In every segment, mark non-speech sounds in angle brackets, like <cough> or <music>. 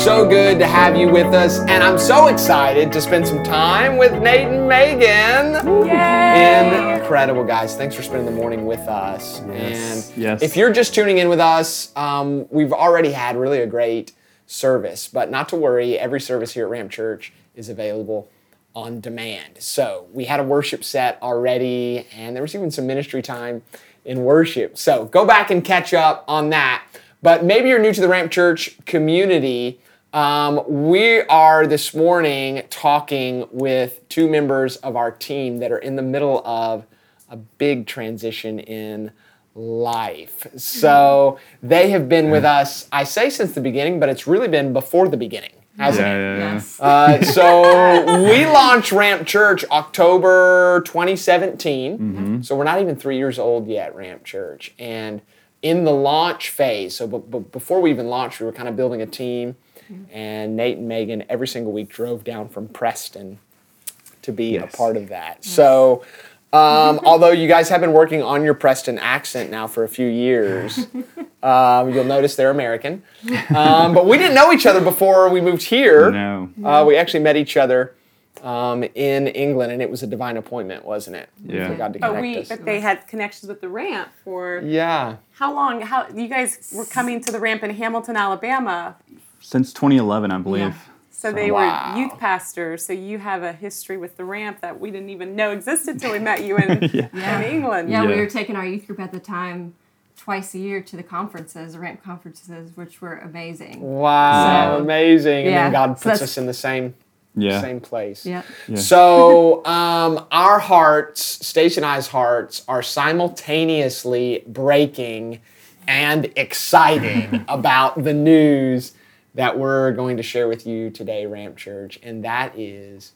so good to have you with us, and I'm so excited to spend some time with Nate and Megan. Yay! Incredible, guys. Thanks for spending the morning with us. Yes. And Yes. if you're just tuning in with us, um, we've already had really a great service, but not to worry, every service here at Ramp Church is available on demand. So we had a worship set already, and there was even some ministry time in worship. So go back and catch up on that. But maybe you're new to the Ramp Church community. Um, we are this morning talking with two members of our team that are in the middle of a big transition in life. So they have been with us, I say since the beginning, but it's really been before the beginning, hasn't Yeah, it? yeah, yeah. Yes. Uh, so <laughs> we launched Ramp Church October 2017. So we're not even three years old yet, Ramp Church. And in the launch phase, so b- b- before we even launched, we were kind of building a team. And Nate and Megan every single week drove down from Preston to be Yes. a part of that. So, um, <laughs> although you guys have been working on your Preston accent now for a few years, <laughs> um, you'll notice they're American. Um, but we didn't know each other before we moved here. No. Uh, we actually met each other um, in England, and it was a divine appointment, wasn't it? Yeah. For God to But we, us. but they had connections with the ramp for yeah. how long? How you guys were coming to the ramp in Hamilton, Alabama? Since 2011, I believe. Yeah. So they Wow. were youth pastors. So you have a history with the ramp that we didn't even know existed until we met you in, <laughs> Yeah. in England. Yeah, we were taking our youth group at the time twice a year to the conferences, ramp conferences, which were amazing. Wow, So- amazing. And then God puts that's- us in the same Yeah. same place. Yeah. Yeah. So um, our hearts, Stacy and I's hearts, are simultaneously breaking and exciting <laughs> about the news that we're going to share with you today, Ramp Church, and that is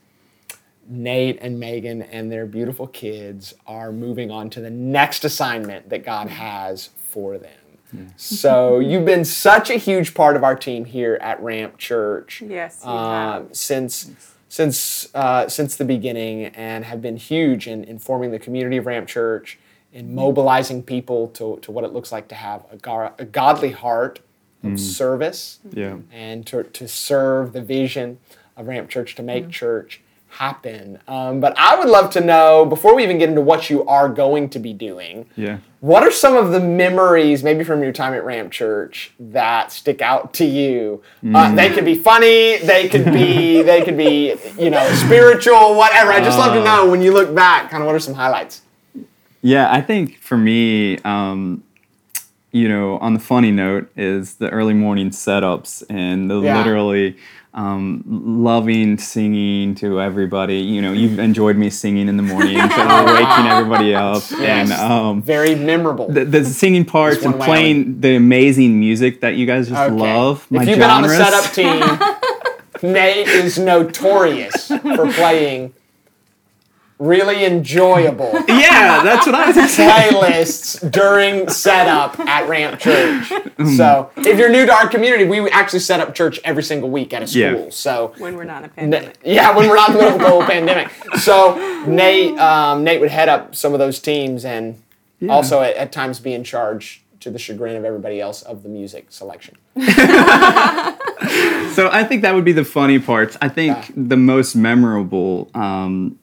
Nate and Megan and their beautiful kids are moving on to the next assignment that God has for them. So you've been such a huge part of our team here at Ramp Church Yes, you um, have. since since uh, since the beginning, and have been huge in informing the community of Ramp Church, in mobilizing people to, to what it looks like to have a, gar- a godly heart of service Yeah. and to, to serve the vision of Ramp Church to make church happen. Um, but I would love to know before we even get into what you are going to be doing. Yeah. What are some of the memories, maybe from your time at Ramp Church, that stick out to you? Uh, they could be funny. They could be. <laughs> they could be. You know, spiritual. Whatever. I just love to know when you look back. Kind of what are some highlights? Yeah, I think for me, um, you know, on the funny note is the early morning setups and the Yeah. literally um, loving singing to everybody. You know, you've enjoyed me singing in the morning, so <laughs> waking everybody up, and um, Very memorable. the, the singing parts and playing the amazing music that you guys just Okay. love. My if you've been on the setup team, <laughs> Nate is notorious for playing really enjoyable <laughs> yeah, that's what I was saying. playlists during setup at Ramp Church. So if you're new to our community, we actually set up church every single week at a school. Yeah. So when we're not in a Na- pandemic. yeah, when we're not in the middle of a global pandemic. So Nate, um, Nate would head up some of those teams and also at, at times be in charge to the chagrin of everybody else of the music selection. <laughs> <laughs> So I think that would be the funny parts. I think Yeah. the most memorable um,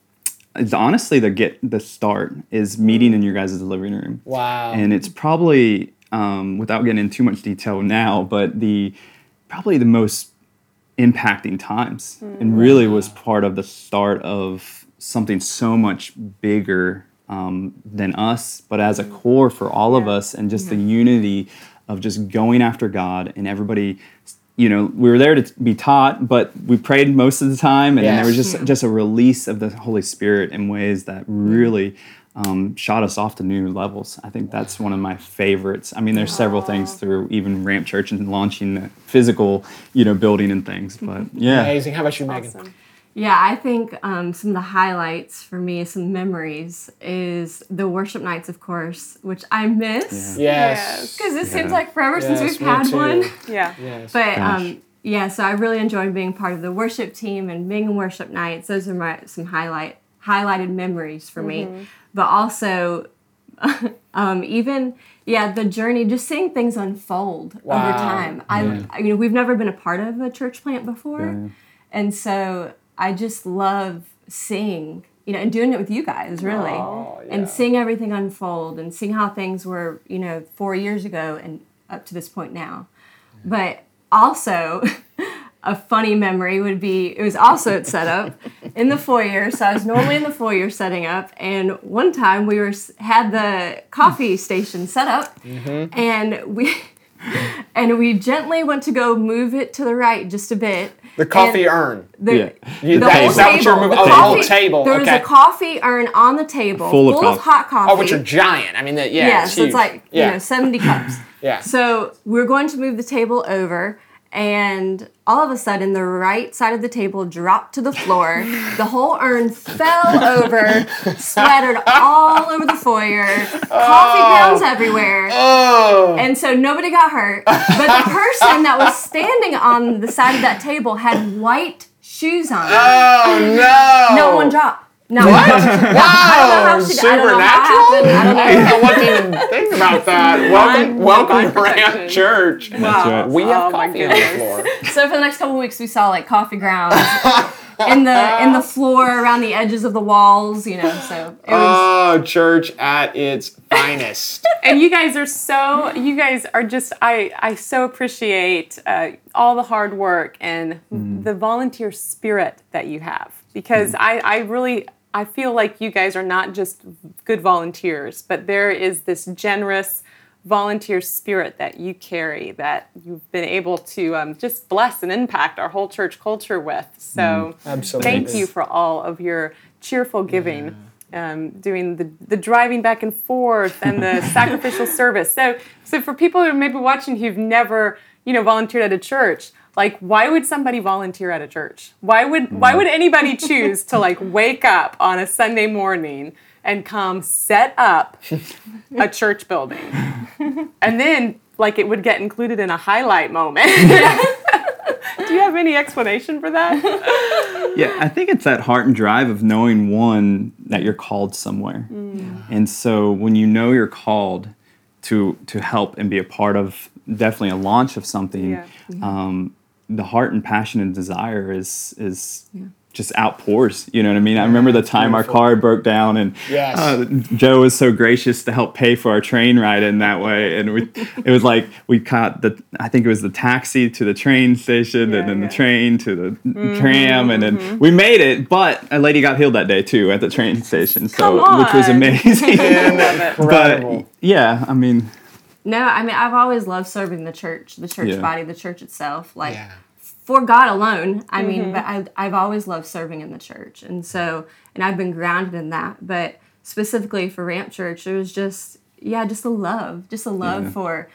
is honestly the get the start is meeting in your guys' living room. Wow. And it's probably um, without getting into too much detail now, but the probably the most impacting times and really was part of the start of something so much bigger um, than us, but as a core for all of us and just the unity of just going after God and everybody. You know, we were there to be taught, but we prayed most of the time, and then there was Yes. just just a release of the Holy Spirit in ways that really um, shot us off to new levels. I think that's one of my favorites. I mean, there's several things through even Ramp Church and launching the physical, you know, building and things. But <laughs> yeah, Amazing. How about you, Megan? Awesome. Yeah, I think um, some of the highlights for me, some memories, is the worship nights, of course, which I miss. Yes. Because it seems like forever since we've had too. one. <laughs> Yeah. Yes. But um, yeah, so I really enjoyed being part of the worship team and being in worship nights. Those are my some highlight highlighted memories for me. But also <laughs> um, even yeah, the journey, just seeing things unfold over time. I, I, you know, we've never been a part of a church plant before, and so I just love seeing, you know, and doing it with you guys, really, Oh, yeah. and seeing everything unfold and seeing how things were, you know, four years ago and up to this point now. But also, <laughs> a funny memory would be it was also set up in the foyer. So I was normally in the foyer setting up, and one time we were had the coffee <laughs> station set up, mm-hmm. and we <laughs> and we gently went to go move it to the right just a bit. The coffee And urn. The, Yeah. You- the that- whole is that what you're table, moving? the Oh, the whole table. There was okay. a coffee urn on the table Full of of coffee. hot coffee. oh, which are giant. I mean, the, yeah. Yeah, it's so it's like yeah. you know, seventy cups. <laughs> Yeah. So we're going to move the table over, and all of a sudden, the right side of the table dropped to the floor. The whole urn fell over, splattered all over the foyer, coffee oh. grounds everywhere. oh. And so nobody got hurt. But the person that was standing on the side of that table had white shoes on. oh no. No one dropped. No. <laughs> Wow, I don't know how she- I don't know how supernatural. it happened. I don't know. I don't know what to even think about <laughs> that. Welcome, Divine welcome, protection. Ramp Church. right. We have Oh, coffee on the floor. So for the next couple of weeks, we saw like coffee grounds in the in the floor around the edges of the walls. You know, so it was. Oh, church at its finest. <laughs> and you guys are so you guys are just i i so appreciate uh, all the hard work and the volunteer spirit that you have because i i really i feel like you guys are not just good volunteers but there is this generous volunteer spirit that you carry that you've been able to um, just bless and impact our whole church culture with. So Absolutely. thank you for all of your cheerful giving um, doing the, the driving back and forth and the <laughs> sacrificial service. So so for people who may be watching who've never you know volunteered at a church like why would somebody volunteer at a church? Why would why would anybody choose to like wake up on a sunday morning and come set up a church building? And then like it would get included in a highlight moment. <laughs> Do you have any explanation for that? Yeah, I think it's that heart and drive of knowing one that you're called somewhere, and so when you know you're called to to help and be a part of definitely a launch of something, Yeah. um, the heart and passion and desire is is just outpours. You know what I mean? I remember the time our car broke down, and Yes. uh, Joe was so gracious to help pay for our train ride in that way, and we <laughs> it was like we caught the I think it was the taxi to the train station, Yeah, and then yeah. the train to the tram, and then we made it. But a lady got healed that day too at the train station, so Come which was amazing. <laughs> but yeah, I mean, No, I mean I've always loved serving the church, the church Yeah. body, the church itself. Like Yeah. for God alone. I mean, but I, I've always loved serving in the church, and so and I've been grounded in that. But specifically for Ramp Church, it was just yeah, just a love, just a love Yeah. for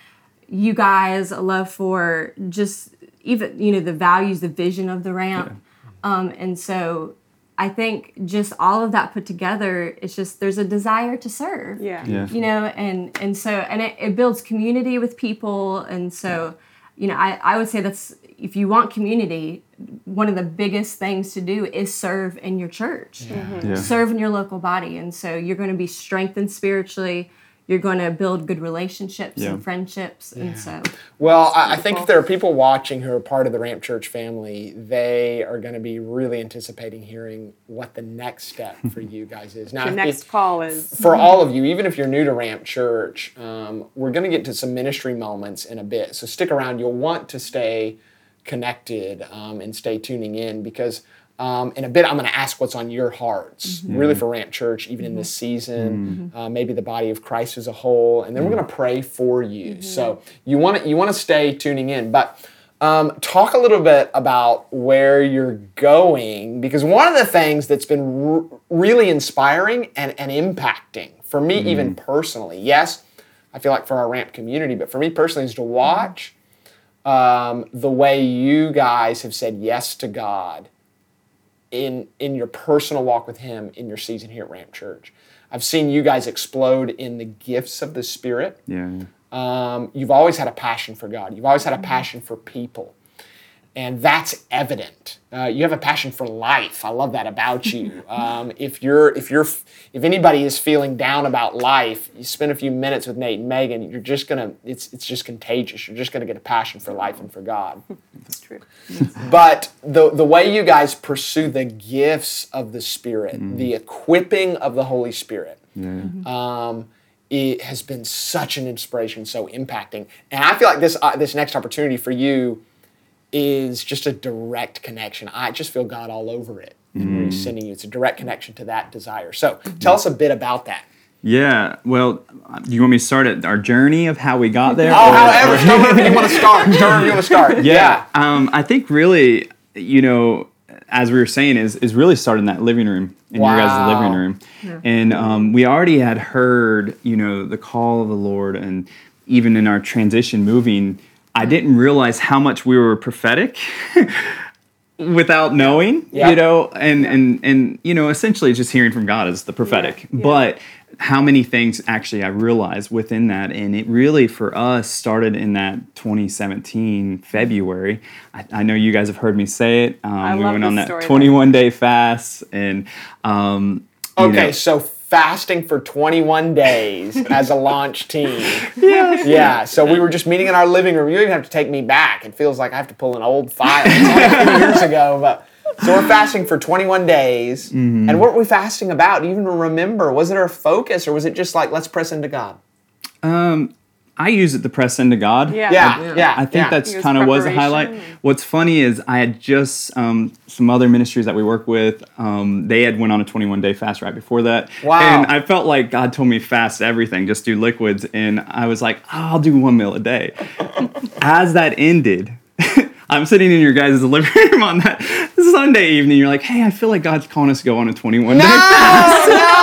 you guys, a love for just even you know the values, the vision of the ramp, um, and so. I think just all of that put together, it's just there's a desire to serve. Yeah. Yeah, you know and and so and it, it builds community with people. And so you know I, I would say that's if you want community one of the biggest things to do is serve in your church. Yeah. Mm-hmm. serve in your local body. And so you're going to be strengthened spiritually you're going to build good relationships Yeah. and friendships and so Well, I, I think if there are people watching who are part of the Ramp Church family, they are going to be really anticipating hearing what the next step for you <laughs> guys is. Now, the if- next call is for all of you, even if you're new to Ramp Church, um, we're going to get to some ministry moments in a bit. So stick around. You'll want to stay connected um, and stay tuning in because um, in a bit I'm going to ask what's on your hearts, really for Ramp Church, even in this season, uh, maybe the body of Christ as a whole, and then we're going to pray for you. So you want to you want to stay tuning in, but. Um, talk a little bit about where you're going because one of the things that's been r- really inspiring and, and impacting for me, even personally, yes, I feel like for our ramp community, but for me personally, is to watch um, the way you guys have said yes to God in in your personal walk with Him in your season here at Ramp Church. I've seen you guys explode in the gifts of the Spirit. yeah. Um, you've always had a passion for God. You've always had a passion for people. And that's evident. Uh, you have a passion for life. I love that about you. <laughs> Um, if you're if you're if anybody is feeling down about life, you spend a few minutes with Nate and Megan. You're just gonna it's it's just contagious. You're just gonna get a passion for life and for God. <laughs> That's true. <laughs> But the the way you guys pursue the gifts of the Spirit, the equipping of the Holy Spirit, um, it has been such an inspiration, so impacting. And I feel like this uh, this next opportunity for you is just a direct connection. I just feel God all over it. And where He's sending you. It's a direct connection to that desire. So tell us a bit about that. Yeah. Well, do you want me to start at our journey of how we got there? Oh, Or- however, <laughs> start wherever you want to start. <laughs> Start wherever you want to start. yeah. Um, I think really, you know, as we were saying, is is really started in that living room in your guys' living room, and um, we already had heard, you know, the call of the Lord, and even in our transition moving, I didn't realize how much we were prophetic. <laughs> without knowing Yeah. you know and and and you know essentially just hearing from god is the prophetic Yeah. but how many things actually i realized within that and it really for us started in that 2017 february i, I know you guys have heard me say it um, we went on that story, though. 21 day fast and um you Okay, know- so fasting for 21 days <laughs> as a launch team. Yeah. Yeah. So we were just meeting in our living room. You even have to take me back. It feels like I have to pull an old file. It's only a few years ago, but so we're fasting for 21 days. Mm-hmm. And what were we fasting about? Do you even remember? Was it our focus or was it just like let's press into God? I use it to press into God. Yeah. Yeah. Yeah. I think yeah. that's kind of was a highlight. What's funny is I had just um, some other ministries that we work with. Um, they had went on a 21 day fast right before that, Wow. and I felt like God told me fast everything, just do liquids, and I was like, "Oh, I'll do one meal a day. <laughs> As that ended. <laughs> I'm sitting in your guys' living room on that Sunday evening. You're like, hey, I feel like God's calling us to go on a 21 day fast. Oh,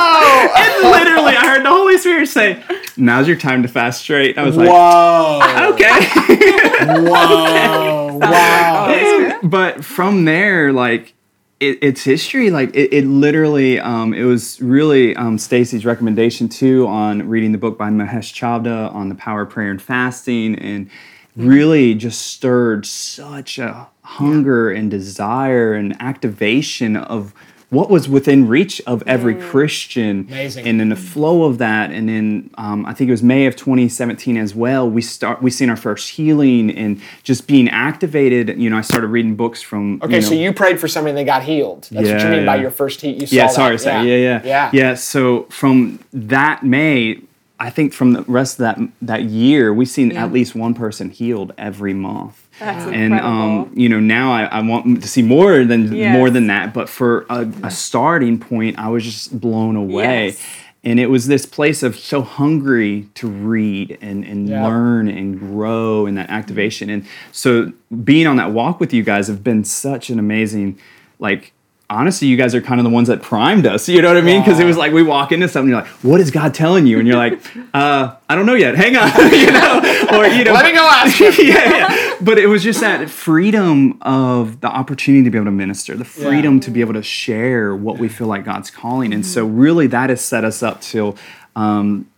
<laughs> And literally, I heard the Holy Spirit say, now's your time to fast straight. I was like, Whoa. okay. <laughs> <laughs> Whoa. Wow. but from there, like it, it's history. Like it, it literally, um, it was really um, Stacy's recommendation too on reading the book by Mahesh Chavda on the power of prayer and fasting, and really just stirred such a hunger and desire and activation of what was within reach of every Christian. Amazing. And in the flow of that, and then um, I think it was May of 2017 as well. We start we seen our first healing and just being activated. You know, I started reading books from. Okay, you know, so you prayed for somebody and they got healed. That's what you mean by your first heat. You saw yeah, sorry, sorry, yeah, yeah, yeah, yeah. So from that May, I think from the rest of that that year, we've seen Yeah. at least one person healed every month. That's and incredible. um, you know now I, I want to see more than Yes. more than that but for a, a starting point i was just blown away. Yes. and it was this place of so hungry to read and, and Yeah. learn and grow in that activation. And so being on that walk with you guys have been such an amazing like honestly you guys are kind of the ones that primed us you know what i mean? Because it was like we walk into something you're like what is god telling you? And you're like <laughs> uh, i don't know yet. Hang on. <laughs> You know or you <laughs> know Let me go ask him. <laughs> yeah, yeah. But it was just that freedom of the opportunity to be able to minister, the freedom to be able to share what we feel like God's calling. And so, really, that has set us up till, um,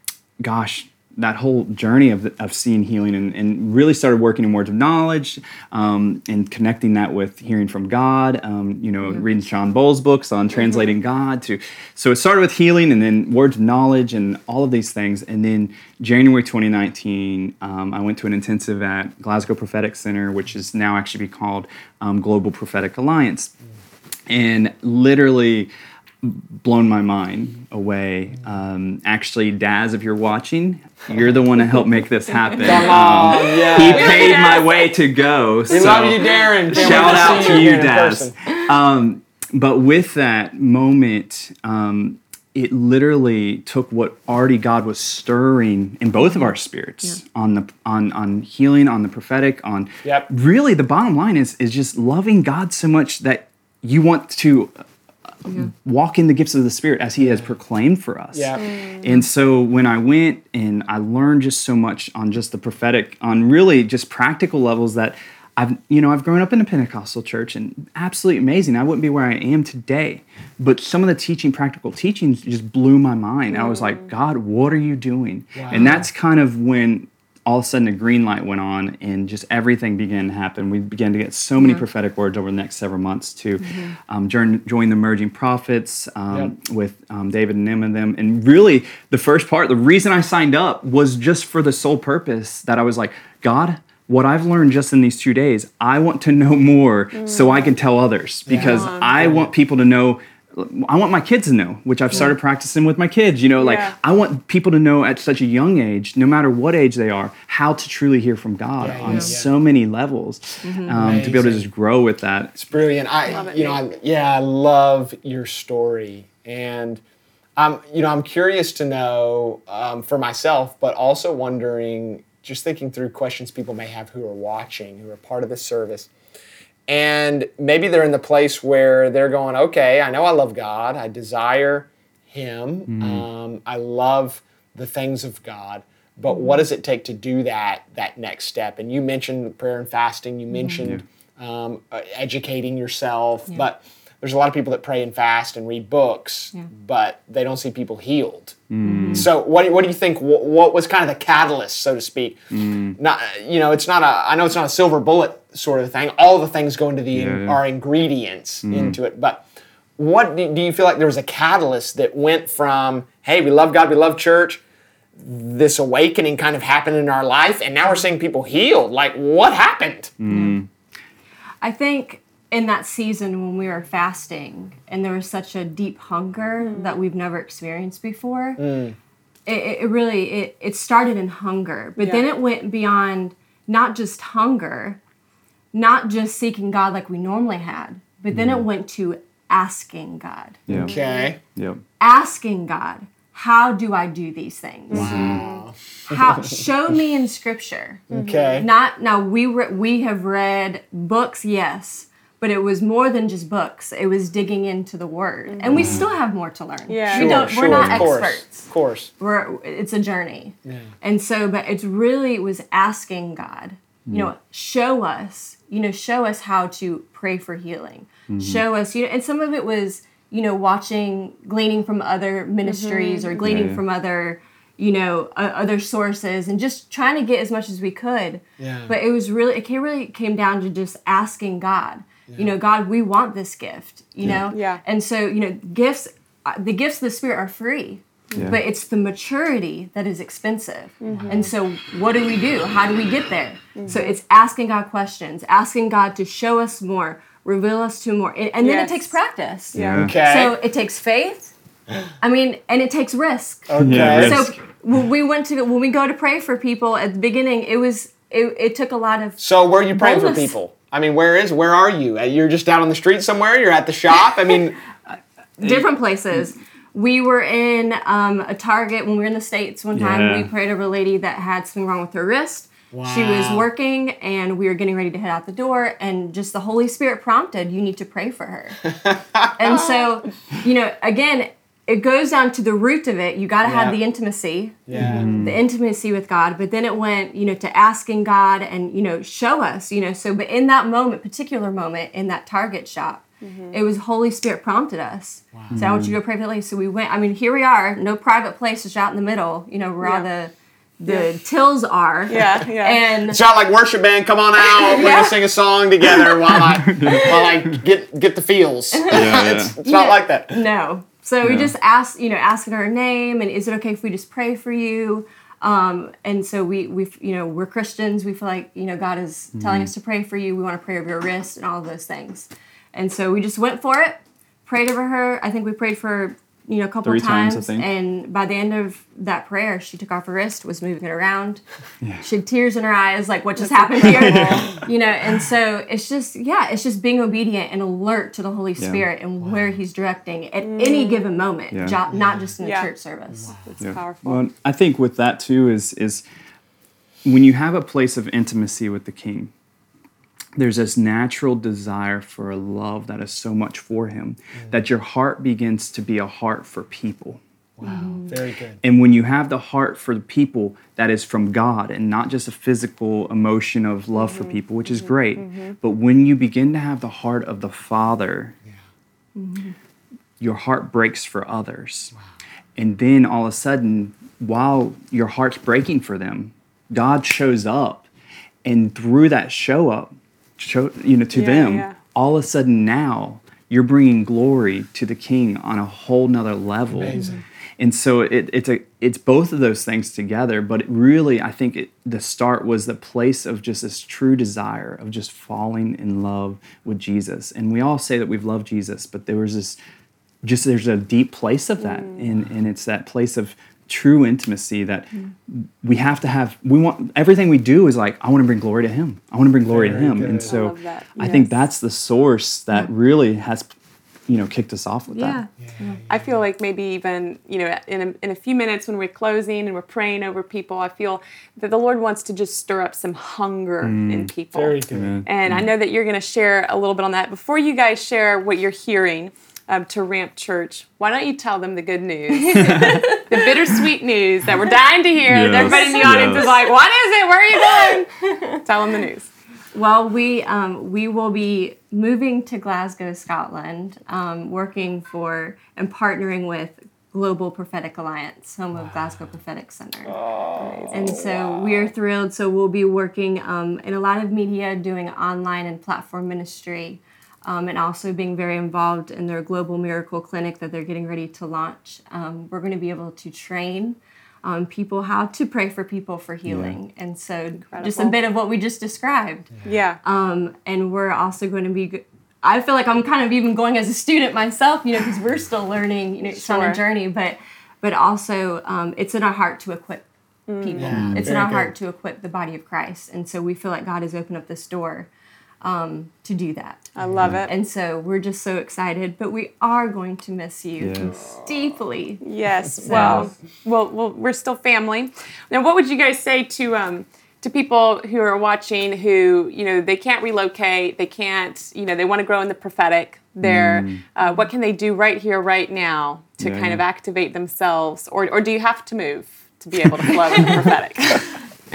gosh, that whole journey of, of seeing healing and, and really started working in words of knowledge um, and connecting that with hearing from God, um, you know, reading Shawn Bolz' books on translating God to, so it started with healing and then words of knowledge and all of these things. And then January 2019, um, I went to an intensive at Glasgow Prophetic Center, which is now actually be called um, Global Prophetic Alliance. And literally, blown my mind away. Um, actually, Daz, if you're watching, you're the one to help make this happen. Come Um, yeah. he paid my way to go. We so love you, Darren. Can't Shout out to you, in Daz. Um, but with that moment, um, it literally took what already God was stirring in both of our spirits on the on on healing, on the prophetic, on Yep. really the bottom line is is just loving God so much that you want to walk in the gifts of the spirit as he has proclaimed for us. Yeah. Mm. and so when i went and i learned just so much on just the prophetic on really just practical levels that i've you know i've grown up in a pentecostal church and absolutely amazing. I wouldn't be where i am today. But some of the teaching practical teachings just blew my mind. I was like mm. god what are you doing? And that's kind of when all of a sudden a green light went on and just everything began to happen. We began to get so many prophetic words over the next several months to um, join, join the emerging prophets um, with um, David and them and them. And really, the first part, the reason I signed up was just for the sole purpose that I was like, God, what I've learned just in these two days, I want to know more so I can tell others because I want people to know. I want my kids to know, which I've started practicing with my kids. You know, like Yeah. I want people to know at such a young age, no matter what age they are, how to truly hear from God Yeah, on yeah. so many levels. Um, to be able to just grow with that. It's brilliant. I, Love it, you know, I'm, yeah, I love your story, and um, you know, I'm curious to know um, for myself, but also wondering, just thinking through questions people may have who are watching, who are part of the service, and maybe they're in the place where they're going, okay, I know I love God, I desire Him, um, I love the things of God. But what does it take to do that that next step? And you mentioned prayer and fasting. You mentioned um, uh, educating yourself. But there's a lot of people that pray and fast and read books, but they don't see people healed. Mm. So what do, what do you think? What, what was kind of the catalyst, so to speak? Mm. Not you know, it's not a. I know it's not a silver bullet sort of thing. All the things go into the Yeah. are ingredients mm. into it, but. What do, do you feel like there was a catalyst that went from, hey, we love God, we love church, this awakening kind of happened in our life, and now we're seeing people healed. Like, what happened? I think in that season when we were fasting and there was such a deep hunger mm. that we've never experienced before, mm. it, it it really it, it started in hunger, but then it went beyond not just hunger, not just seeking God like we normally had, but then it mm. went to asking God, Yeah. Okay. Yep. asking God, how do I do these things? Wow. Mm-hmm. How <laughs> show me in Scripture. Okay. Not now we re- we have read books, yes, but it was more than just books. It was digging into the Word, and we mm-hmm. still have more to learn. Yeah. we don't. We're not of course, experts. Of course. We're it's a journey, Yeah. and so but it's really was asking God, you know, mm. show us, you know, show us how to pray for healing. Mm-hmm. Show us, you know, and some of it was you know watching, gleaning from other ministries or mm-hmm. gleaning Yeah. from other you know uh, other sources and just trying to get as much as we could Yeah. but it was really it came, really came down to just asking god you know god we want this gift you know Yeah. and so you know gifts uh, the gifts of the spirit are free Yeah. but it's the maturity that is expensive and so what do we do how do we get there so it's asking god questions asking god to show us more reveal us to more and, and then it takes practice Yeah. Okay. so it takes faith i mean and it takes risk okay. Yeah, so when we went to when we go to pray for people at the beginning, it was it, it took a lot of So where are you praying for people? I mean, where is where are you? Uh, You're just out on the street somewhere. You're at the shop. I mean, <laughs> different places. We were in um, a Target when we were in the states one time. Yeah. We prayed over a lady that had something wrong with her wrist. She was working, and we were getting ready to head out the door, and just the Holy Spirit prompted, "You need to pray for her." <laughs> and so, you know, again, it goes down to the root of it. You got to Yeah. have the intimacy. yeah. Mm-hmm. the intimacy with God, but then it went, you know, to asking God and, you know, show us, you know. So, but in that moment, particular moment in that Target shop, mm-hmm. it was Holy Spirit prompted us. So I want you to go pray for that. So we went, I mean, here we are, no private place, just out in the middle, you know, where all Yeah. the the tills are. Yeah, yeah. <laughs> And It's not like worship band. Come on out. We're Yeah. gonna sing a song together while I <laughs> while I get get the feels. <laughs> yeah. it's it's not like that. No. So we just asked, you know, asking her name and is it okay if we just pray for you? Um, and so we we you know we're Christians. We feel like you know God is telling us to pray for you. We want to pray over your wrist and all of those things. And so we just went for it, prayed over her. I think we prayed for you know a couple Three times, times, I think. and by the end of that prayer, she took off her wrist, was moving it around. <laughs> She had tears in her eyes, like what just happened here, <laughs> you know. And so it's just yeah, it's just being obedient and alert to the Holy Spirit and where He's directing at any given moment, Yeah. jo- not just in a Yeah. church service. It's Yeah. powerful. Well, I think with that too is is when you have a place of intimacy with the King, there's this natural desire for a love that is so much for Him mm. that your heart begins to be a heart for people. Wow, mm-hmm. very good. And when you have the heart for the people that is from God and not just a physical emotion of love for mm-hmm. people, which is mm-hmm. great, but when you begin to have the heart of the Father, yeah. your heart breaks for others. Wow. And then all of a sudden, while your heart's breaking for them, God shows up, and through that show up, show you know to Yeah, them, yeah. all of a sudden now you're bringing glory to the King on a whole nother level. Amazing. And so it, it's a it's both of those things together, but it really I think it, the start was the place of just this true desire of just falling in love with Jesus. And we all say that we've loved Jesus, but there was this just there's a deep place of that, mm. and and it's that place of true intimacy that hmm. we have to have. We want everything we do is like I want to bring glory to Him. I want to bring glory to Him, good. and so love that. I think that's the source that really has you know kicked us off with Yeah. that. I feel like maybe even, you know, in a, in a few minutes when we're closing and we're praying over people, I feel that the Lord wants to just stir up some hunger in mm. people. Very good. And I mm. know that you're going to share a little bit on that. Before you guys share what you're hearing um, to Ramp Church, why don't you tell them the good news, <laughs> the bittersweet news that we're dying to hear? that Yes, Everybody in the audience yes. is like, what is it? Where are you going? tell them the news. Well, we um, we will be moving to Glasgow, Scotland, um, working for and partnering with Global Prophetic Alliance, home of Glasgow Prophetic Center. and so we're thrilled. So we'll be working um, in a lot of media, doing online and platform ministry, um, and also being very involved in their Global Miracle Clinic that they're getting ready to launch. Um, we're going to be able to train. Um, people how to pray for people for healing and so just a bit of what we just described Yeah. um, and we're also going to be. I feel like I'm kind of even going as a student myself, you know, because we're still learning. You know, it's on a journey, but but also um, it's in our heart to equip people. Yeah, it's in our good. heart to equip the body of Christ, and so we feel like God has opened up this door um, to do that. I love it. And so we're just so excited, but we are going to miss you Yes. deeply. Yes. Well, well, well, we're still family. Now, what would you guys say to um, to people who are watching who you know they can't relocate, they can't, you know, they want to grow in the prophetic? They're, uh, what can they do right here, right now, to Yeah, kind of activate themselves, or or do you have to move to be able to flow in the <laughs> prophetic?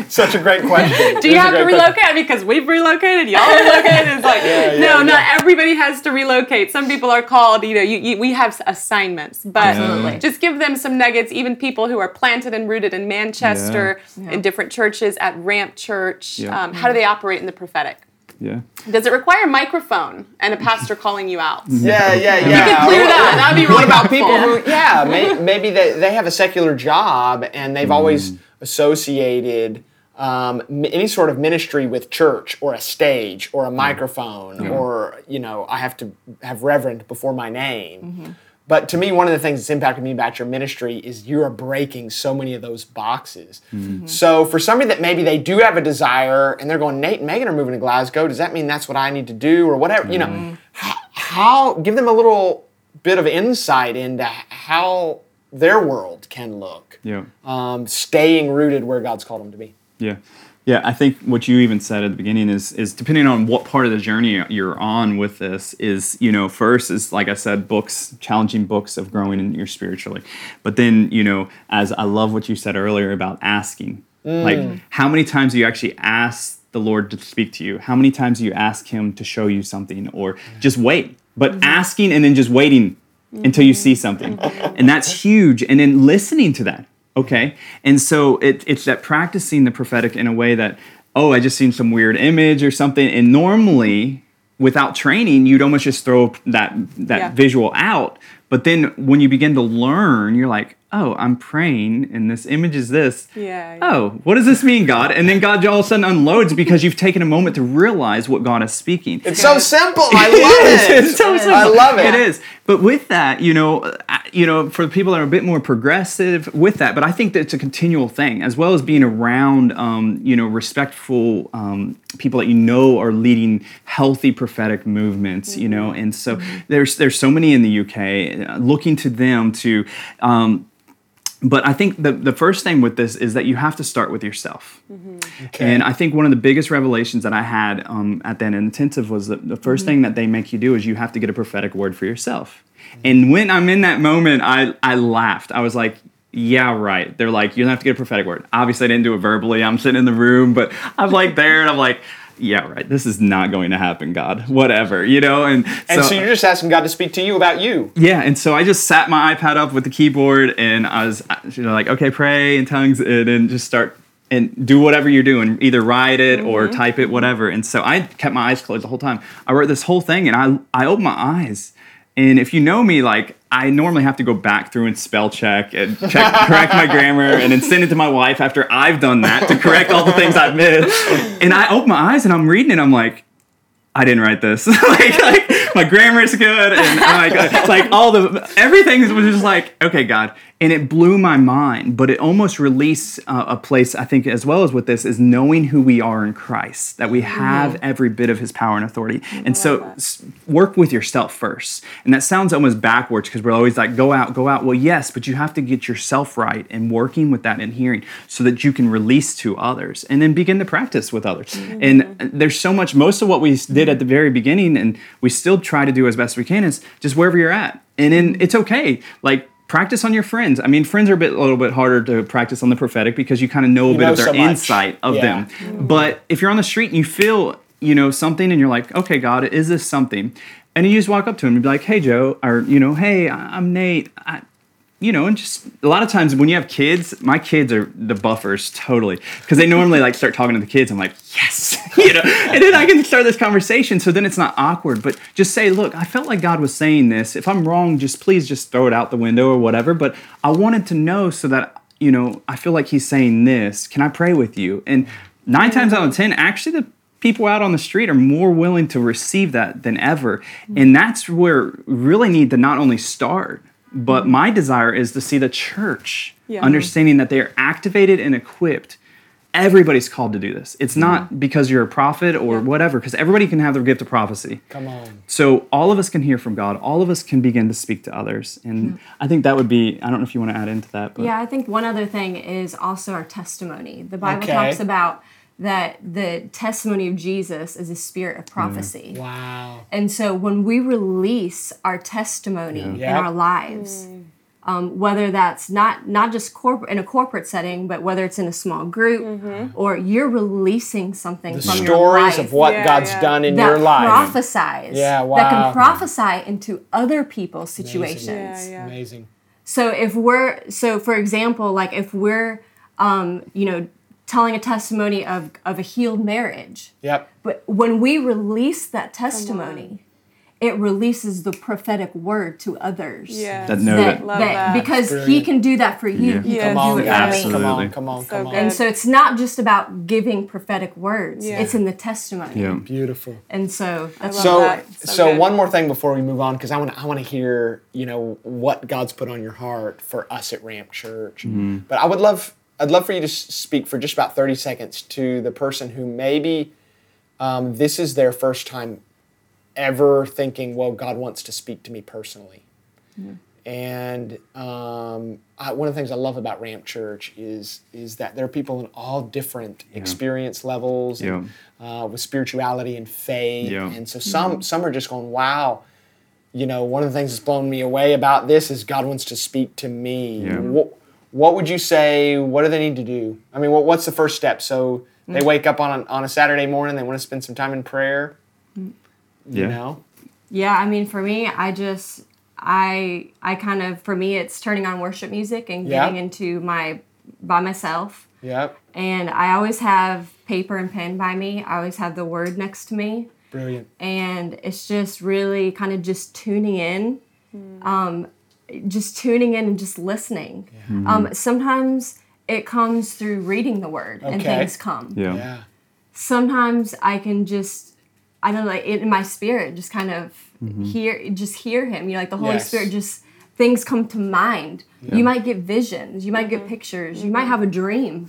Such a great question. <laughs> Do you have to relocate? Because we've relocated, y'all <laughs> relocated. It's like, Yeah, yeah, no, yeah. not everybody has to relocate. Some people are called, you know, you, you, we have assignments, but Absolutely. just give them some nuggets. Even people who are planted and rooted in Manchester, Yeah. in different churches, at Ramp Church, Yeah. um, how do they operate in the prophetic? Yeah. Does it require a microphone and a pastor calling you out? <laughs> Yeah, yeah, yeah. You can clear that. That'd be really What about people who, <laughs> yeah, may, maybe they, they have a secular job and they've always mm. associated um, any sort of ministry with church or a stage or a mm. microphone or, you know, I have to have reverend before my name. Mm-hmm. But to me, one of the things that's impacted me about your ministry is you are breaking so many of those boxes. So for somebody that maybe they do have a desire and they're going, Nate and Megan are moving to Glasgow, does that mean that's what I need to do or whatever? You know, how, how give them a little bit of insight into how their world can look, Yeah. um, staying rooted where God's called them to be. Yeah. Yeah, I think what you even said at the beginning is is depending on what part of the journey you're on with this is, you know, first is like I said, books, challenging books of growing in your spiritually. But then, you know, as I love what you said earlier about asking. Like mm. how many times do you actually ask the Lord to speak to you? How many times do you ask him to show you something or just wait? But mm-hmm. asking and then just waiting until you see something. Mm-hmm. And that's huge. And then listening to that. Okay. And so it, it's that practicing the prophetic in a way that, oh, I just seen some weird image or something. And normally, without training, you'd almost just throw that that Yeah. visual out. But then when you begin to learn, you're like, oh, I'm praying and this image is this. Yeah, yeah. Oh, what does this mean, God? And then God all of a sudden unloads because you've taken a moment to realize what God is speaking. It's so simple. I <laughs> love it. It's so simple. I love it. It is. But with that, you know, uh, you know, for the people that are a bit more progressive with that, but I think that it's a continual thing, as well as being around, um, you know, respectful um, people that you know are leading healthy prophetic movements. You know, and so there's there's so many in the UK, uh, looking to them to. Um, but I think the, the first thing with this is that you have to start with yourself. Mm-hmm. And I think one of the biggest revelations that I had um, at that intensive was that the 1st thing mm-hmm. that they make you do is you have to get a prophetic word for yourself. Mm-hmm. And when I'm in that moment, I, I laughed. I was like, yeah, right. They're like, you don't have to get a prophetic word. Obviously, I didn't do it verbally. I'm sitting in the room, but I'm like there and I'm like, yeah, right. This is not going to happen, God. Whatever, you know? And, And so, you're just asking God to speak to you about you. yeah, and so I just sat my iPad up with the keyboard and I was you know like okay, pray in tongues and then just start and do whatever you're doing, either write it or mm-hmm. type it, whatever. And so I kept my eyes closed the whole time. I wrote this whole thing and I I opened my eyes. And if you know me, like I normally have to go back through and spell check and check <laughs> correct my grammar and then send it to my wife after I've done that to correct all the things I've missed. And I open my eyes and I'm reading it, and I'm like, I didn't write this. <laughs> like, like my grammar is good, and I'm like, like all the everything was just like, okay, God, and it blew my mind. But it almost released uh, a place, I think, as well as with this, is knowing who we are in Christ, that we have every bit of His power and authority. And so, s- work with yourself first. And that sounds almost backwards because we're always like, go out, go out. Well, yes, but you have to get yourself right and working with that and hearing so that you can release to others and then begin to practice with others. And uh, there's so much, most of what we did at the very beginning and we still try to do as best we can is just wherever you're at. And then it's okay. Like, Practice on your friends. I mean, friends are a bit, a little bit harder to practice on the prophetic because you kind of know a bit know of their so insight of Yeah. them. But if you're on the street and you feel, you know, something and you're like, okay, God, is this something? And you just walk up to him and be like, hey, Joe, or, you know, hey, I'm Nate. I, you know, and just a lot of times when you have kids, my kids are the buffers totally because they normally like start talking to the kids. I'm like, yes, <laughs> you know, and then I can start this conversation. So then it's not awkward, but just say, look, I felt like God was saying this. If I'm wrong, just please just throw it out the window or whatever. But I wanted to know so that, you know, I feel like He's saying this. Can I pray with you? And nine times out of 10, actually, the people out on the street are more willing to receive that than ever. And that's where we really need to not only start, but my desire is to see the church Yeah. understanding that they are activated and equipped. Everybody's called to do this. It's not mm-hmm. because you're a prophet or Yeah. whatever, because everybody can have the gift of prophecy. Come on. So all of us can hear from God. All of us can begin to speak to others. And I think that would be, I don't know if you want to add into that, but Yeah, I think one other thing is also our testimony. The Bible Okay. talks about that the testimony of Jesus is a spirit of prophecy. Wow. And so when we release our testimony in Yeah. our lives, um, whether that's not not just corporate in a corporate setting, but whether it's in a small group or you're releasing something The from your stories life of what Yeah, God's yeah. done in that your life. prophesies, Yeah, that can prophesy into other people's situations. Yeah, yeah. Amazing. So if we're so for example, like if we're um, you know, telling a testimony of of a healed marriage, Yep. but when we release that testimony, it releases the prophetic word to others. Yeah. that know That, that. Love that- that. because he can do that for you. Yeah. He Yes. Come on, do it for guys. me. Come on. Come on. So Come on. And so it's not just about giving prophetic words. Yeah. It's in the testimony. Yeah. Beautiful. And so that's love So, that. so, So one more thing before we move on, because I want to, I want to hear, you know, what God's put on your heart for us at Ramp Church. Mm-hmm. But I would love, I'd love for you to speak for just about thirty seconds to the person who maybe um, this is their first time ever thinking, well, God wants to speak to me personally. And um, I, one of the things I love about Ramp Church is is that there are people in all different experience levels and, uh, with spirituality and faith. Yeah. And so some some are just going, wow. You know, one of the things that's blown me away about this is God wants to speak to me. Yeah. What, what would you say? What do they need to do? I mean, what, what's the first step? So they wake up on a, on a Saturday morning, they want to spend some time in prayer. You Yeah. know, Yeah, I mean, for me, I just, I, I kind of, for me, it's turning on worship music and Yeah. getting into my, by myself. yep, And I always have paper and pen by me. I always have the word next to me. brilliant. And it's just really kind of just tuning in, um, just tuning in and just listening. Um, sometimes it comes through reading the word and things come Yeah. Yeah, sometimes I can just I don't know like in my spirit just kind of hear just hear him. You know, like the Holy Yes. Spirit just things come to mind. You might get visions, you might get pictures, you might have a dream.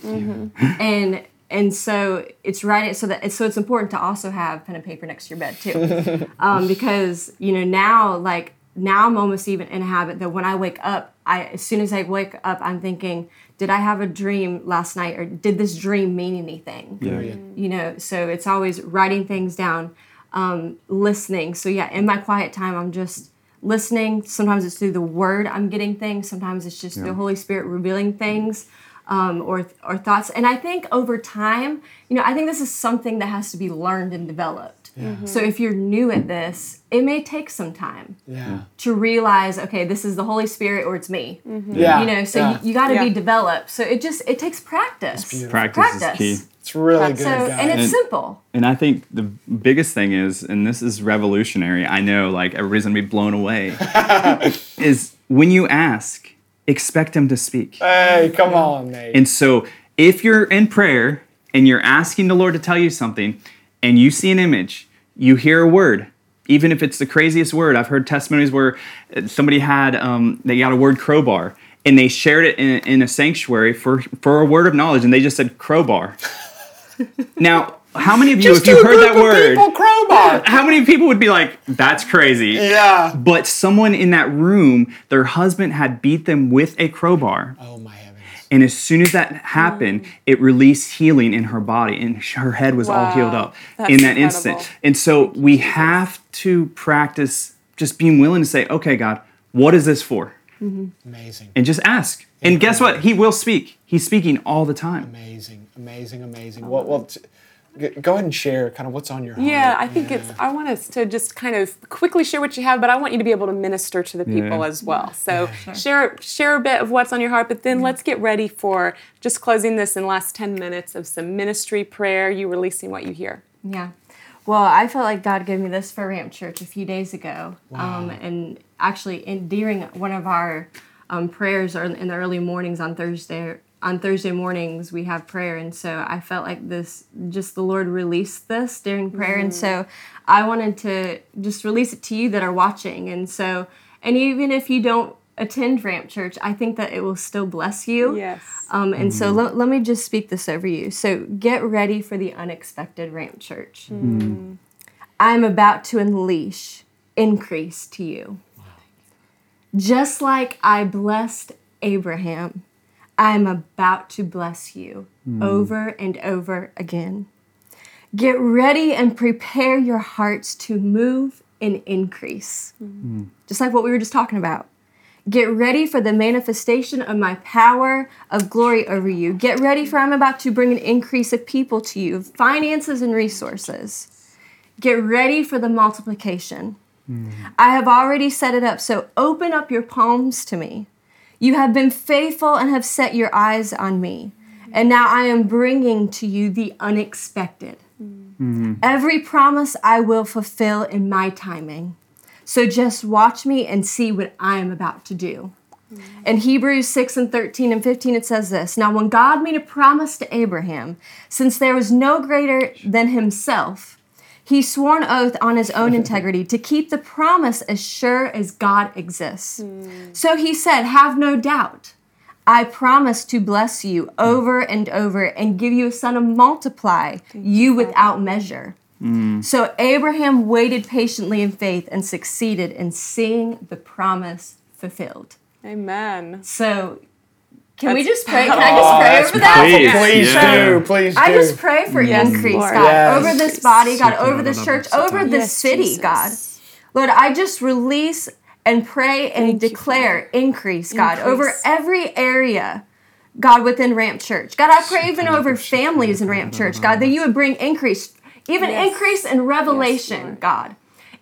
And and so it's right so that so it's important to also have pen and paper next to your bed too. <laughs> um, because you know now like now I'm almost even in a habit that when I wake up, I as soon as I wake up, I'm thinking, did I have a dream last night, or did this dream mean anything? brilliant. You know, so it's always writing things down, um, listening. So yeah, in my quiet time, I'm just listening. Sometimes it's through the Word I'm getting things. Sometimes it's just the Holy Spirit revealing things. Um, or or thoughts, and I think over time, you know, I think this is something that has to be learned and developed. Mm-hmm. So if you're new at this, it may take some time Yeah. to realize, okay, this is the Holy Spirit or it's me. Mm-hmm. Yeah. You know, so yeah. you, you got to Yeah. be developed. So it just it takes practice. beautiful. Practice, is key. it's really So- good. So and it's And- simple. And I think the biggest thing is, and this is revolutionary, I know like everybody's gonna be blown away, <laughs> is when you ask, expect him to speak. hey, come on, Nate. And so if you're in prayer and you're asking the Lord to tell you something and you see an image, you hear a word, even if it's the craziest word. I've heard testimonies where uh, somebody had, um, they got a word crowbar and they shared it in, in a sanctuary for, for a word of knowledge and they just said crowbar. <laughs> now, how many of you, Just if you heard that word, people, crowbar. <laughs> how many people would be like, that's crazy? yeah. But someone in that room, their husband had beat them with a crowbar. Oh my. And as soon as that happened, mm. it released healing in her body, and her head was all healed up That's in that incredible. instant. And so we have to practice just being willing to say, "Okay, God, what is this for?" Mm-hmm. Amazing. And just ask. And guess what? He will speak. He's speaking all the time. Amazing. Amazing. Amazing. Well, well t- g- go ahead and share kind of what's on your heart. Yeah, I think it's. I want us to just kind of quickly share what you have, but I want you to be able to minister to the people Yeah. as well. So share share a bit of what's on your heart, but then let's get ready for just closing this in the last ten minutes of some ministry prayer. You releasing what you hear. Yeah. Well, I felt like God gave me this for Ramp Church a few days ago. Um, and actually, in, during one of our um, prayers or in the early mornings on Thursday, on Thursday mornings, we have prayer. And so I felt like this, just the Lord released this during prayer. And mm-hmm. so I wanted to just release it to you that are watching. And so, and even if you don't attend Ramp Church, I think that it will still bless you. Yes. Um, and so mm-hmm. let, let me just speak this over you. So get ready for the unexpected Ramp Church. Mm-hmm. I'm about to unleash increase to you. Just like I blessed Abraham, I'm about to bless you hmm. over and over again. Get ready and prepare your hearts to move and increase. Hmm. Just like what we were just talking about. Get ready for the manifestation of my power of glory over you. Get ready for I'm about to bring an increase of people to you, of finances and resources. Get ready for the multiplication. Hmm. I have already set it up, so open up your palms to me. You have been faithful and have set your eyes on me. And now I am bringing to you the unexpected. Mm-hmm. Every promise I will fulfill in my timing. So just watch me and see what I am about to do. Mm-hmm. In Hebrews 6 and 13 and 15, it says this Now, when God made a promise to Abraham, since there was no greater than himself, he swore an oath on his own <laughs> integrity to keep the promise as sure as God exists. Hmm. So he said, Have no doubt. I promise to bless you over and over and give you a son to multiply you without measure. Hmm. So Abraham waited patiently in faith and succeeded in seeing the promise fulfilled. Amen. So can we just pray? Can I just pray that's over that? Please, Please yeah. do. Please do. I just pray for Yes, increase, Lord. God, Yes. over this body, God, over this church, over this Yes, city, Jesus. God. Lord, I just release and pray and Thank you, declare increase, God, Increase. over every area. God, within Ramp Church. God, I pray even over families in Ramp Church, God, that you would bring increase, even Yes. increase in revelation, Lord. God.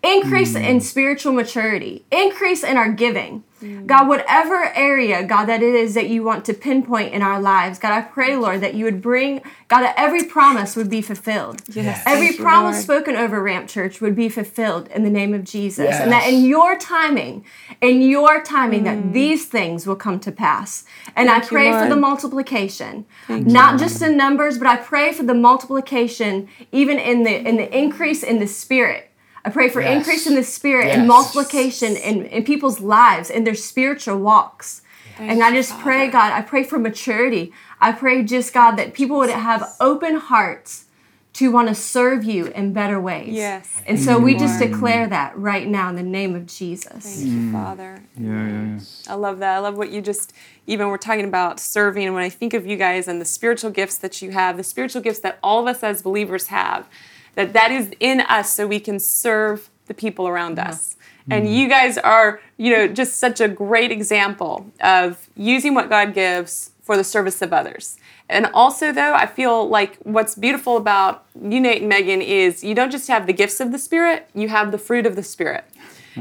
Increase in spiritual maturity, increase in our giving. God, whatever area, God, that it is that you want to pinpoint in our lives, God, I pray, Lord, that you would bring, God, that every promise would be fulfilled. Yes. Every Thank you, promise Lord. spoken over Ramp Church would be fulfilled in the name of Jesus. Yes. And that in your timing, in your timing, Mm. that these things will come to pass. And I Thank you, pray for the Lord. multiplication. Not just in numbers, but I pray for the multiplication, even in the in the increase in the spirit. I pray for Yes. increase in the spirit Yes. and multiplication in, in people's lives, in their spiritual walks. and I you, just pray, God, I pray for maturity. I pray just, God, that people would have open hearts to want to serve you in better ways. Yes. And so we just declare that right now in the name of Jesus. Thank you, mm. Father. Yeah, yeah, yeah. I love that. I love what you just even we're talking about serving. And when I think of you guys and the spiritual gifts that you have, the spiritual gifts that all of us as believers have, that that is in us so we can serve the people around mm-hmm. us. And you guys are, you know, just such a great example of using what God gives for the service of others. And also, though, I feel like what's beautiful about you, Nate and Megan, is you don't just have the gifts of the Spirit, you have the fruit of the Spirit.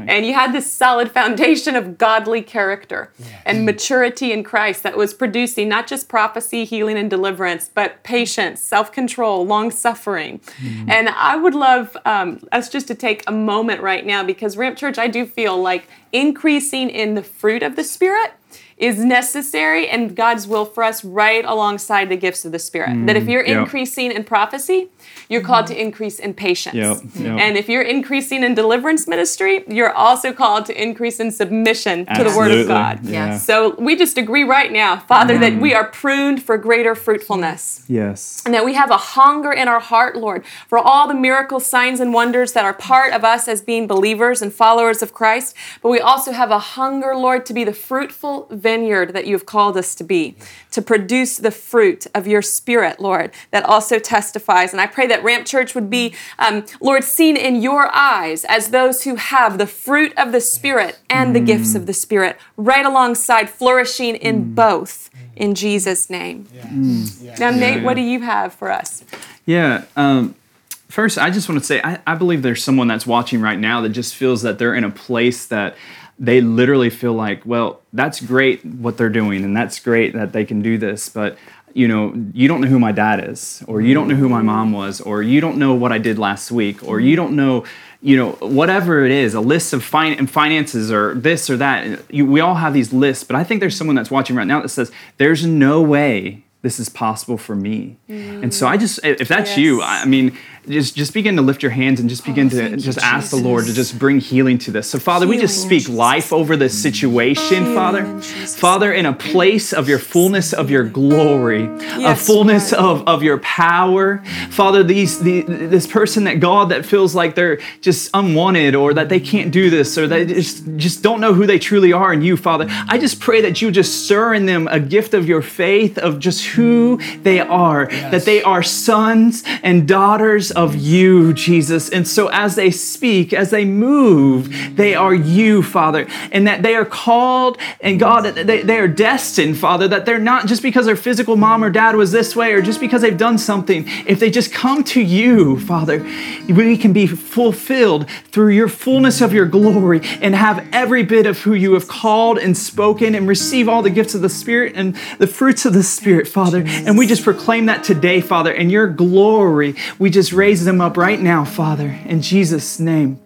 And you had this solid foundation of godly character and maturity in Christ that was producing not just prophecy, healing, and deliverance, but patience, self control, long suffering. And I would love um, us just to take a moment right now because Ramp Church, I do feel like increasing in the fruit of the Spirit is necessary and God's will for us right alongside the gifts of the Spirit. that if mm. you're yep. increasing in prophecy, you're called to increase in patience. Yep, yep. And if you're increasing in deliverance ministry, you're also called to increase in submission to the Word of God. yeah. So we just agree right now, Father, that mm. we are pruned for greater fruitfulness. Yes. And that we have a hunger in our heart, Lord, for all the miracles, signs, and wonders that are part of us as being believers and followers of Christ. But we also have a hunger, Lord, to be the fruitful vineyard that you've called us to be, to produce the fruit of your Spirit, Lord, that also testifies. And I pray that Ramp Church would be, um, Lord, seen in your eyes as those who have the fruit of the Spirit and the gifts of the Spirit, right alongside flourishing in both. In Jesus' name. Now, Nate, what do you have for us? Yeah. Um, first, I just want to say I, I believe there's someone that's watching right now that just feels that they're in a place that they literally feel like, well, that's great what they're doing, and that's great that they can do this, but you know, you don't know who my dad is, or you don't know who my mom was, or you don't know what I did last week, or you don't know, you know, whatever it is, a list of fin- finances or this or that. You, we all have these lists, but I think there's someone that's watching right now that says, there's no way this is possible for me. And so I just, if that's you, I mean, just just begin to lift your hands and just begin oh, to thank you, just ask the Lord to just bring healing to this. So Father, we just Healing in speak life over this situation, Father. in Father, in a place of your fullness of your glory, a fullness Lord. of, of your power. Father, these the, this person that God that feels like they're just unwanted or that they can't do this or they just, just don't know who they truly are in you, Father. I just pray that you just stir in them a gift of your faith of just who they are, that they are sons and daughters of you, Jesus. And so as they speak, as they move, they are you, Father, and that they are called and God, they, they are destined, Father, that they're not just because their physical mom or dad was this way or just because they've done something. If they just come to you, Father, we can be fulfilled through your fullness of your glory and have every bit of who you have called and spoken and receive all the gifts of the Spirit and the fruits of the Spirit, Father. And we just proclaim that today, Father, and your glory, we just raise them up right now, Father, in Jesus' name.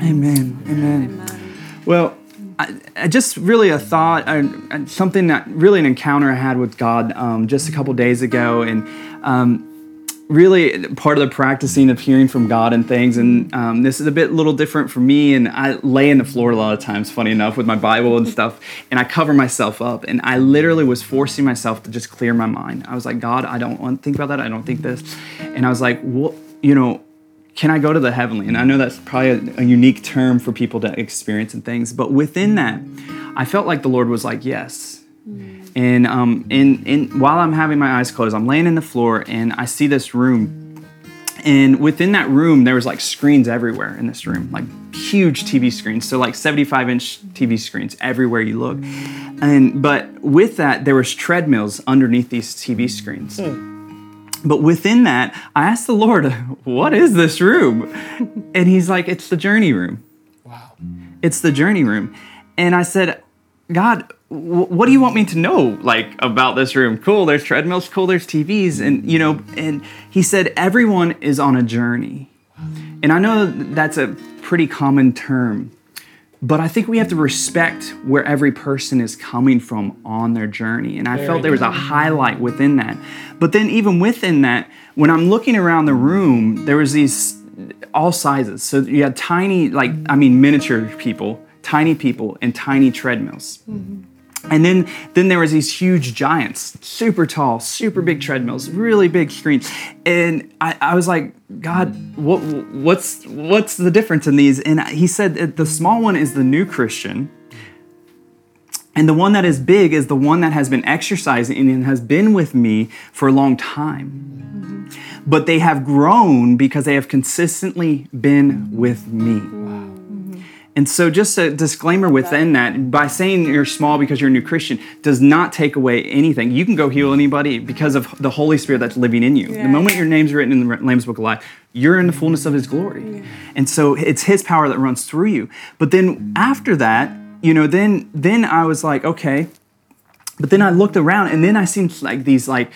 Amen. Amen. Well, I, I just really a thought, uh, uh, something that really an encounter I had with God um, just a couple days ago, and um, really part of the practicing of hearing from God and things. And um, this is a bit little different for me. And I lay in the floor a lot of times, funny enough, with my Bible and stuff, and I cover myself up. And I literally was forcing myself to just clear my mind. I was like, God, I don't want to think about that. I don't think this. And I was like, well, you know, can I go to the heavenly? And I know that's probably a, a unique term for people to experience and things, but within that, I felt like the Lord was like, yes. And um, in, in while I'm having my eyes closed, I'm laying in the floor and I see this room. And within that room, there was like screens everywhere in this room, like huge TV screens. So like 75 inch TV screens everywhere you look. And but with that, there was treadmills underneath these TV screens. But within that, I asked the Lord, <laughs> what is this room? And he's like, it's the journey room. Wow. It's the journey room. And I said, God, wh- what do you want me to know like about this room? Cool, there's treadmills, cool, there's TVs. And you know, and he said, everyone is on a journey. And I know that's a pretty common term, but I think we have to respect where every person is coming from on their journey. And I felt there was a highlight within that. But then even within that, when I'm looking around the room, there was these all sizes. So you had tiny, like I mean miniature people, tiny people, and tiny treadmills. And then, then there was these huge giants, super tall, super big treadmills, really big screens. And I, I was like, God, what, what's, what's the difference in these? And he said that the small one is the new Christian. And the one that is big is the one that has been exercising and has been with me for a long time. But they have grown because they have consistently been with me. And so, just a disclaimer within that, by saying you're small because you're a new Christian does not take away anything. You can go heal anybody because of the Holy Spirit that's living in you. The moment your name's written in the Lamb's Book of Life, you're in the fullness of His glory. Mm. And so, it's His power that runs through you. But then after that, you know, then then I was like, okay. But then I looked around, and then I seen like these like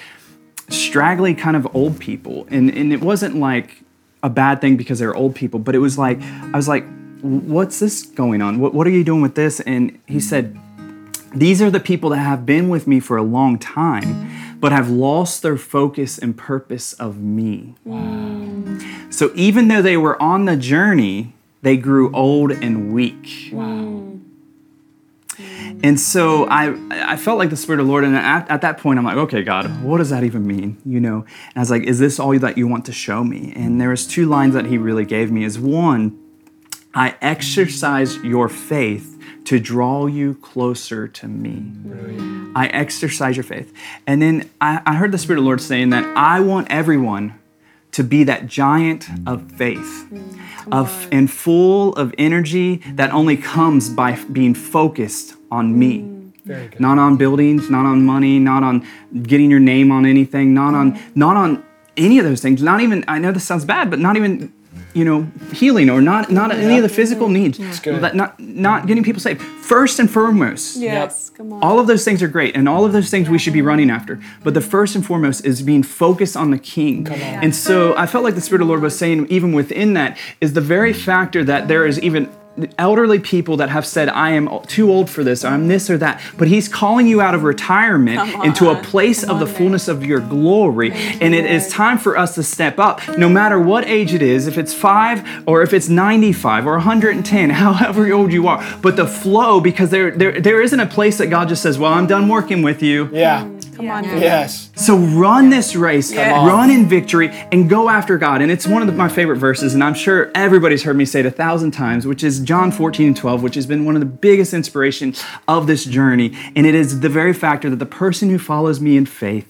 straggly kind of old people, and and it wasn't like a bad thing because they were old people, but it was like I was like what's this going on? What, what are you doing with this? And he said, These are the people that have been with me for a long time, but have lost their focus and purpose of me. Wow. So even though they were on the journey, they grew old and weak. Wow. And so I, I felt like the Spirit of the Lord, and at, at, that point, I'm like, okay, God, what does that even mean? You know, and I was like, is this all that you want to show me? And there was two lines that He really gave me. Is one, I exercise your faith to draw you closer to me. I exercise your faith. And then I, I, heard the Spirit of the Lord saying that I want everyone to be that giant of faith, mm, of and full of energy that only comes by being focused on me. Mm. Not on buildings, not on money, not on getting your name on anything, not on not on any of those things. Not even I know this sounds bad, but not even you know, healing or not not yeah. any of the physical mm-hmm. needs. Not not getting people saved. First and foremost. Yes, come on. All of those things are great, and all of those things we should be running after. But the first and foremost is being focused on the King. Come on. And so I felt like the Spirit of the Lord was saying, even within that, is the very factor that there is even elderly people that have said, I am too old for this, or I'm this or that. But He's calling you out of retirement into a place Come of the fullness of your glory. And it is time for us to step up, no matter what age it is, if it's five or if it's 95 or 110, <laughs> however old you are. But the flow, because there, there, there isn't a place that God just says, Well, I'm done working with you. Yeah. Come on. Yes. So run this race, run in victory, and go after God. And it's one of the, my favorite verses, and I'm sure everybody's heard me say it a thousand times, which is John 14 and 12, which has been one of the biggest inspirations of this journey. And it is the very factor that the person who follows me in faith,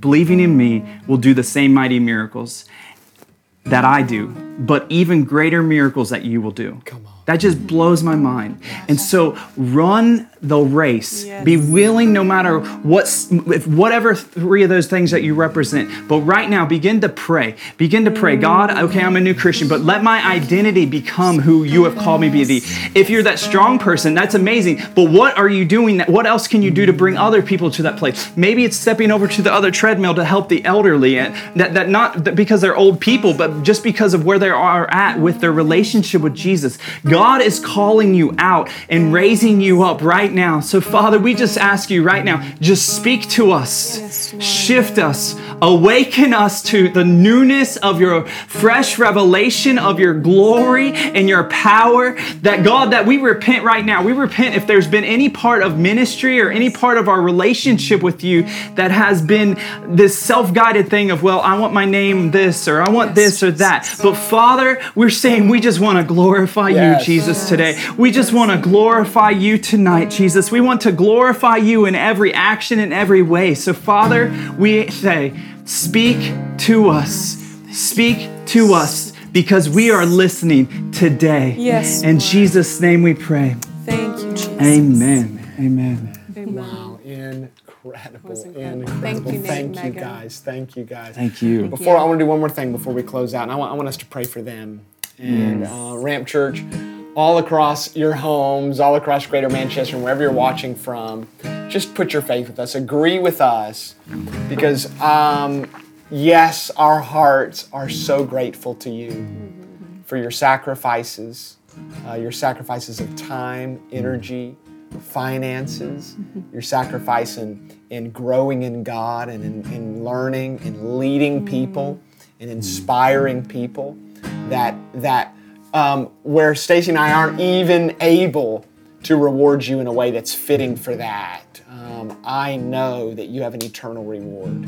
believing in me, will do the same mighty miracles that I do, but even greater miracles that you will do. Come on. That just blows my mind. And so run the race. Yes. Be willing no matter what whatever three of those things that you represent. But right now begin to pray. Begin to pray. God, okay, I'm a new Christian, but let my identity become who you have called me to be. If you're that strong person, that's amazing. But what are you doing that what else can you do to bring other people to that place? Maybe it's stepping over to the other treadmill to help the elderly and that that not that because they're old people, but just because of where they are at with their relationship with Jesus. God is calling you out and raising you up right now. So, Father, we just ask you right now, just speak to us, shift us, awaken us to the newness of your fresh revelation of your glory and your power. That God, that we repent right now. We repent if there's been any part of ministry or any part of our relationship with you that has been this self guided thing of, well, I want my name this or I want this or that. But Father, we're saying we just want to glorify yes. you, Jesus, today. We just want to glorify you tonight, Jesus. We want to glorify you in every action and every way. So, Father, we say, speak to us. Speak to us because we are listening today. Yes. In Jesus' name we pray. Thank you, Jesus. Amen. Amen. Amen. Wow. Incredible. Incredible. Thank you, Nate Thank you, Megan. guys. Thank you, guys. Thank you. Before I want to do one more thing before we close out, and I want, I want us to pray for them and Yes. uh, Ramp Church all across your homes, all across Greater Manchester, and wherever you're watching from. Just put your faith with us. Agree with us, because um, yes, our hearts are so grateful to you for your sacrifices, uh, your sacrifices of time, energy, finances, your sacrifice in, in growing in God and in, in learning and leading people and inspiring people that that um, where Stacy and I aren't even able to reward you in a way that's fitting for that. Um, I know that you have an eternal reward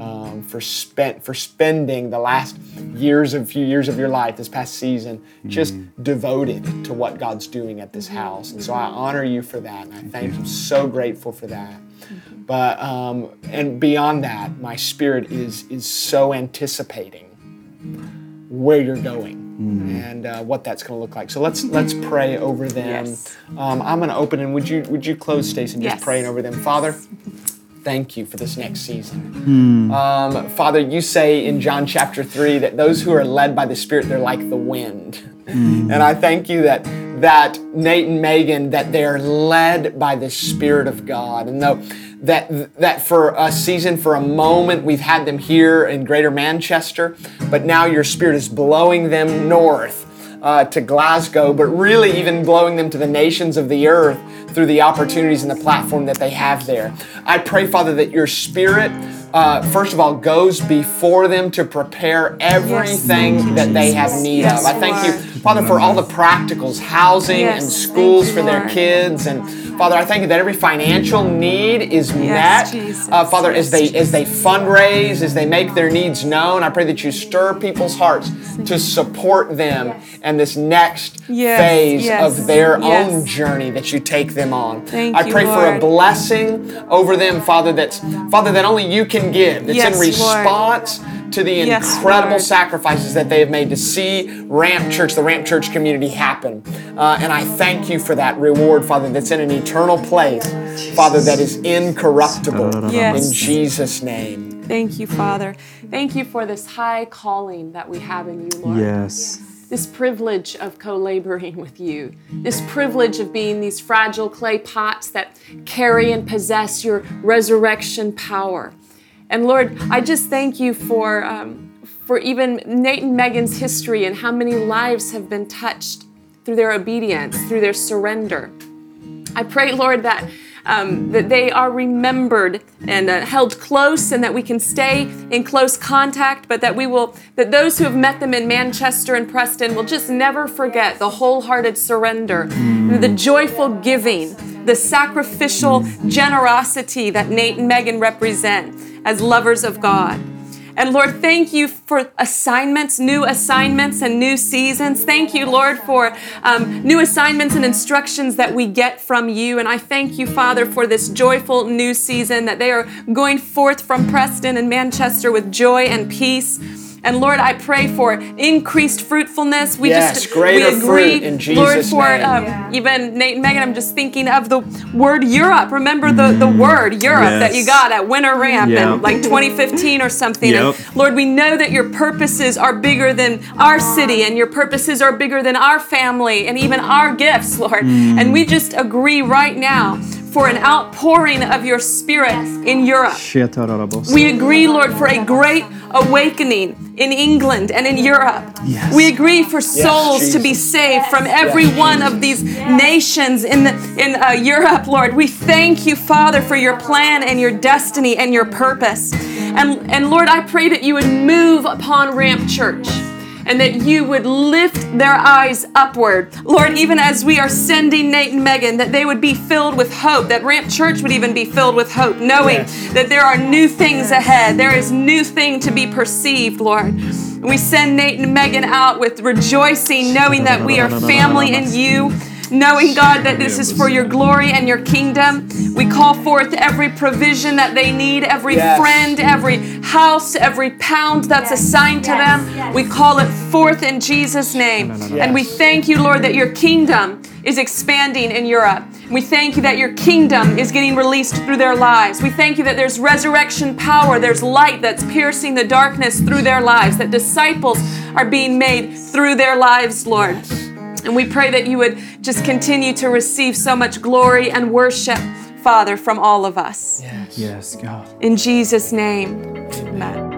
um, for spent for spending the last years of few years of your life, this past season, just devoted to what God's doing at this house. And so I honor you for that, and I thank you. So grateful for that. But um, and beyond that, my spirit is is so anticipating where you're going and uh, what that's going to look like. So let's let's pray over them. Yes. Um, I'm going to open and would you would you close, Stacy, and just praying over them, Father. Thank you for this next season. Um, Father, you say in John chapter 3 that those who are led by the Spirit, they're like the wind. And I thank you that that Nate and Megan, that they're led by the Spirit of God. And though that that for a season, for a moment, we've had them here in Greater Manchester, but now your Spirit is blowing them north uh, to Glasgow, but really even blowing them to the nations of the earth through the opportunities and the platform that they have there. I pray, Father, that your Spirit, uh, first of all, goes before them to prepare everything that they have need Yes, of. I thank you. Father, for all the practicals, housing Yes, and schools you, for their Lord. kids, and Father, I thank you that every financial need is Yes, met. Jesus. Uh, Father, as Yes, they as they fundraise, as they make their needs known, I pray that you stir people's hearts to support them and this next phase of their own journey that you take them on. Thank I you, pray for a blessing over them, Father. That's Father that only you can give. That's Yes, in Lord. Response to the Yes, incredible Lord. sacrifices that they have made to see Ramp Church, the Ramp Church community happen. Uh, and I thank you for that reward, Father, that's in an eternal place, Father, that is incorruptible. Yes. In Jesus' name. Thank you, Father. Thank you for this high calling that we have in you, Lord. Yes. This privilege of co laboring with you, this privilege of being these fragile clay pots that carry and possess your resurrection power. And Lord, I just thank you for, um, for even Nate and Megan's history and how many lives have been touched through their obedience, through their surrender. I pray, Lord, that um, that they are remembered and uh, held close, and that we can stay in close contact. But that we will, that those who have met them in Manchester and Preston will just never forget the wholehearted surrender, the joyful giving, the sacrificial generosity that Nate and Megan represent as lovers of God. And Lord, thank you for assignments, new assignments, and new seasons. Thank you, Lord, for um, new assignments and instructions that we get from you. And I thank you, Father, for this joyful new season that they are going forth from Preston and Manchester with joy and peace. And Lord, I pray for increased fruitfulness. We Yes, just greater we agree, fruit in Lord, for name. um, even Nate and Megan. I'm just thinking of the word Europe. Remember the the word Europe that you got at Winter Ramp Yeah. in like 2015 or something. Yep. And Lord, we know that your purposes are bigger than our city and your purposes are bigger than our family and even our gifts, Lord. And we just agree right now for an outpouring of your spirit in Europe. We agree, Lord, for a great awakening in England and in Europe. Yes. We agree for souls to be saved from every one of these nations in the, in uh, Europe, Lord. We thank you, Father, for your plan and your destiny and your purpose. And, and Lord, I pray that you would move upon Ramp Church and that you would lift their eyes upward. Lord, even as we are sending Nate and Megan, that they would be filled with hope, that Ramp Church would even be filled with hope, knowing Yes. that there are new things ahead. There is new thing to be perceived, Lord. We send Nate and Megan out with rejoicing, knowing that we are family in you. Knowing, God, that this is for your glory and your kingdom. We call forth every provision that they need, every Yes. friend, every house, every pound that's assigned to Yes. them. Yes. We call it forth in Jesus' name. And we thank you, Lord, that your kingdom is expanding in Europe. We thank you that your kingdom is getting released through their lives. We thank you that there's resurrection power, there's light that's piercing the darkness through their lives, that disciples are being made through their lives, Lord. And we pray that you would just continue to receive so much glory and worship, Father, from all of us. Yes. Yes, God. In Jesus' name, amen.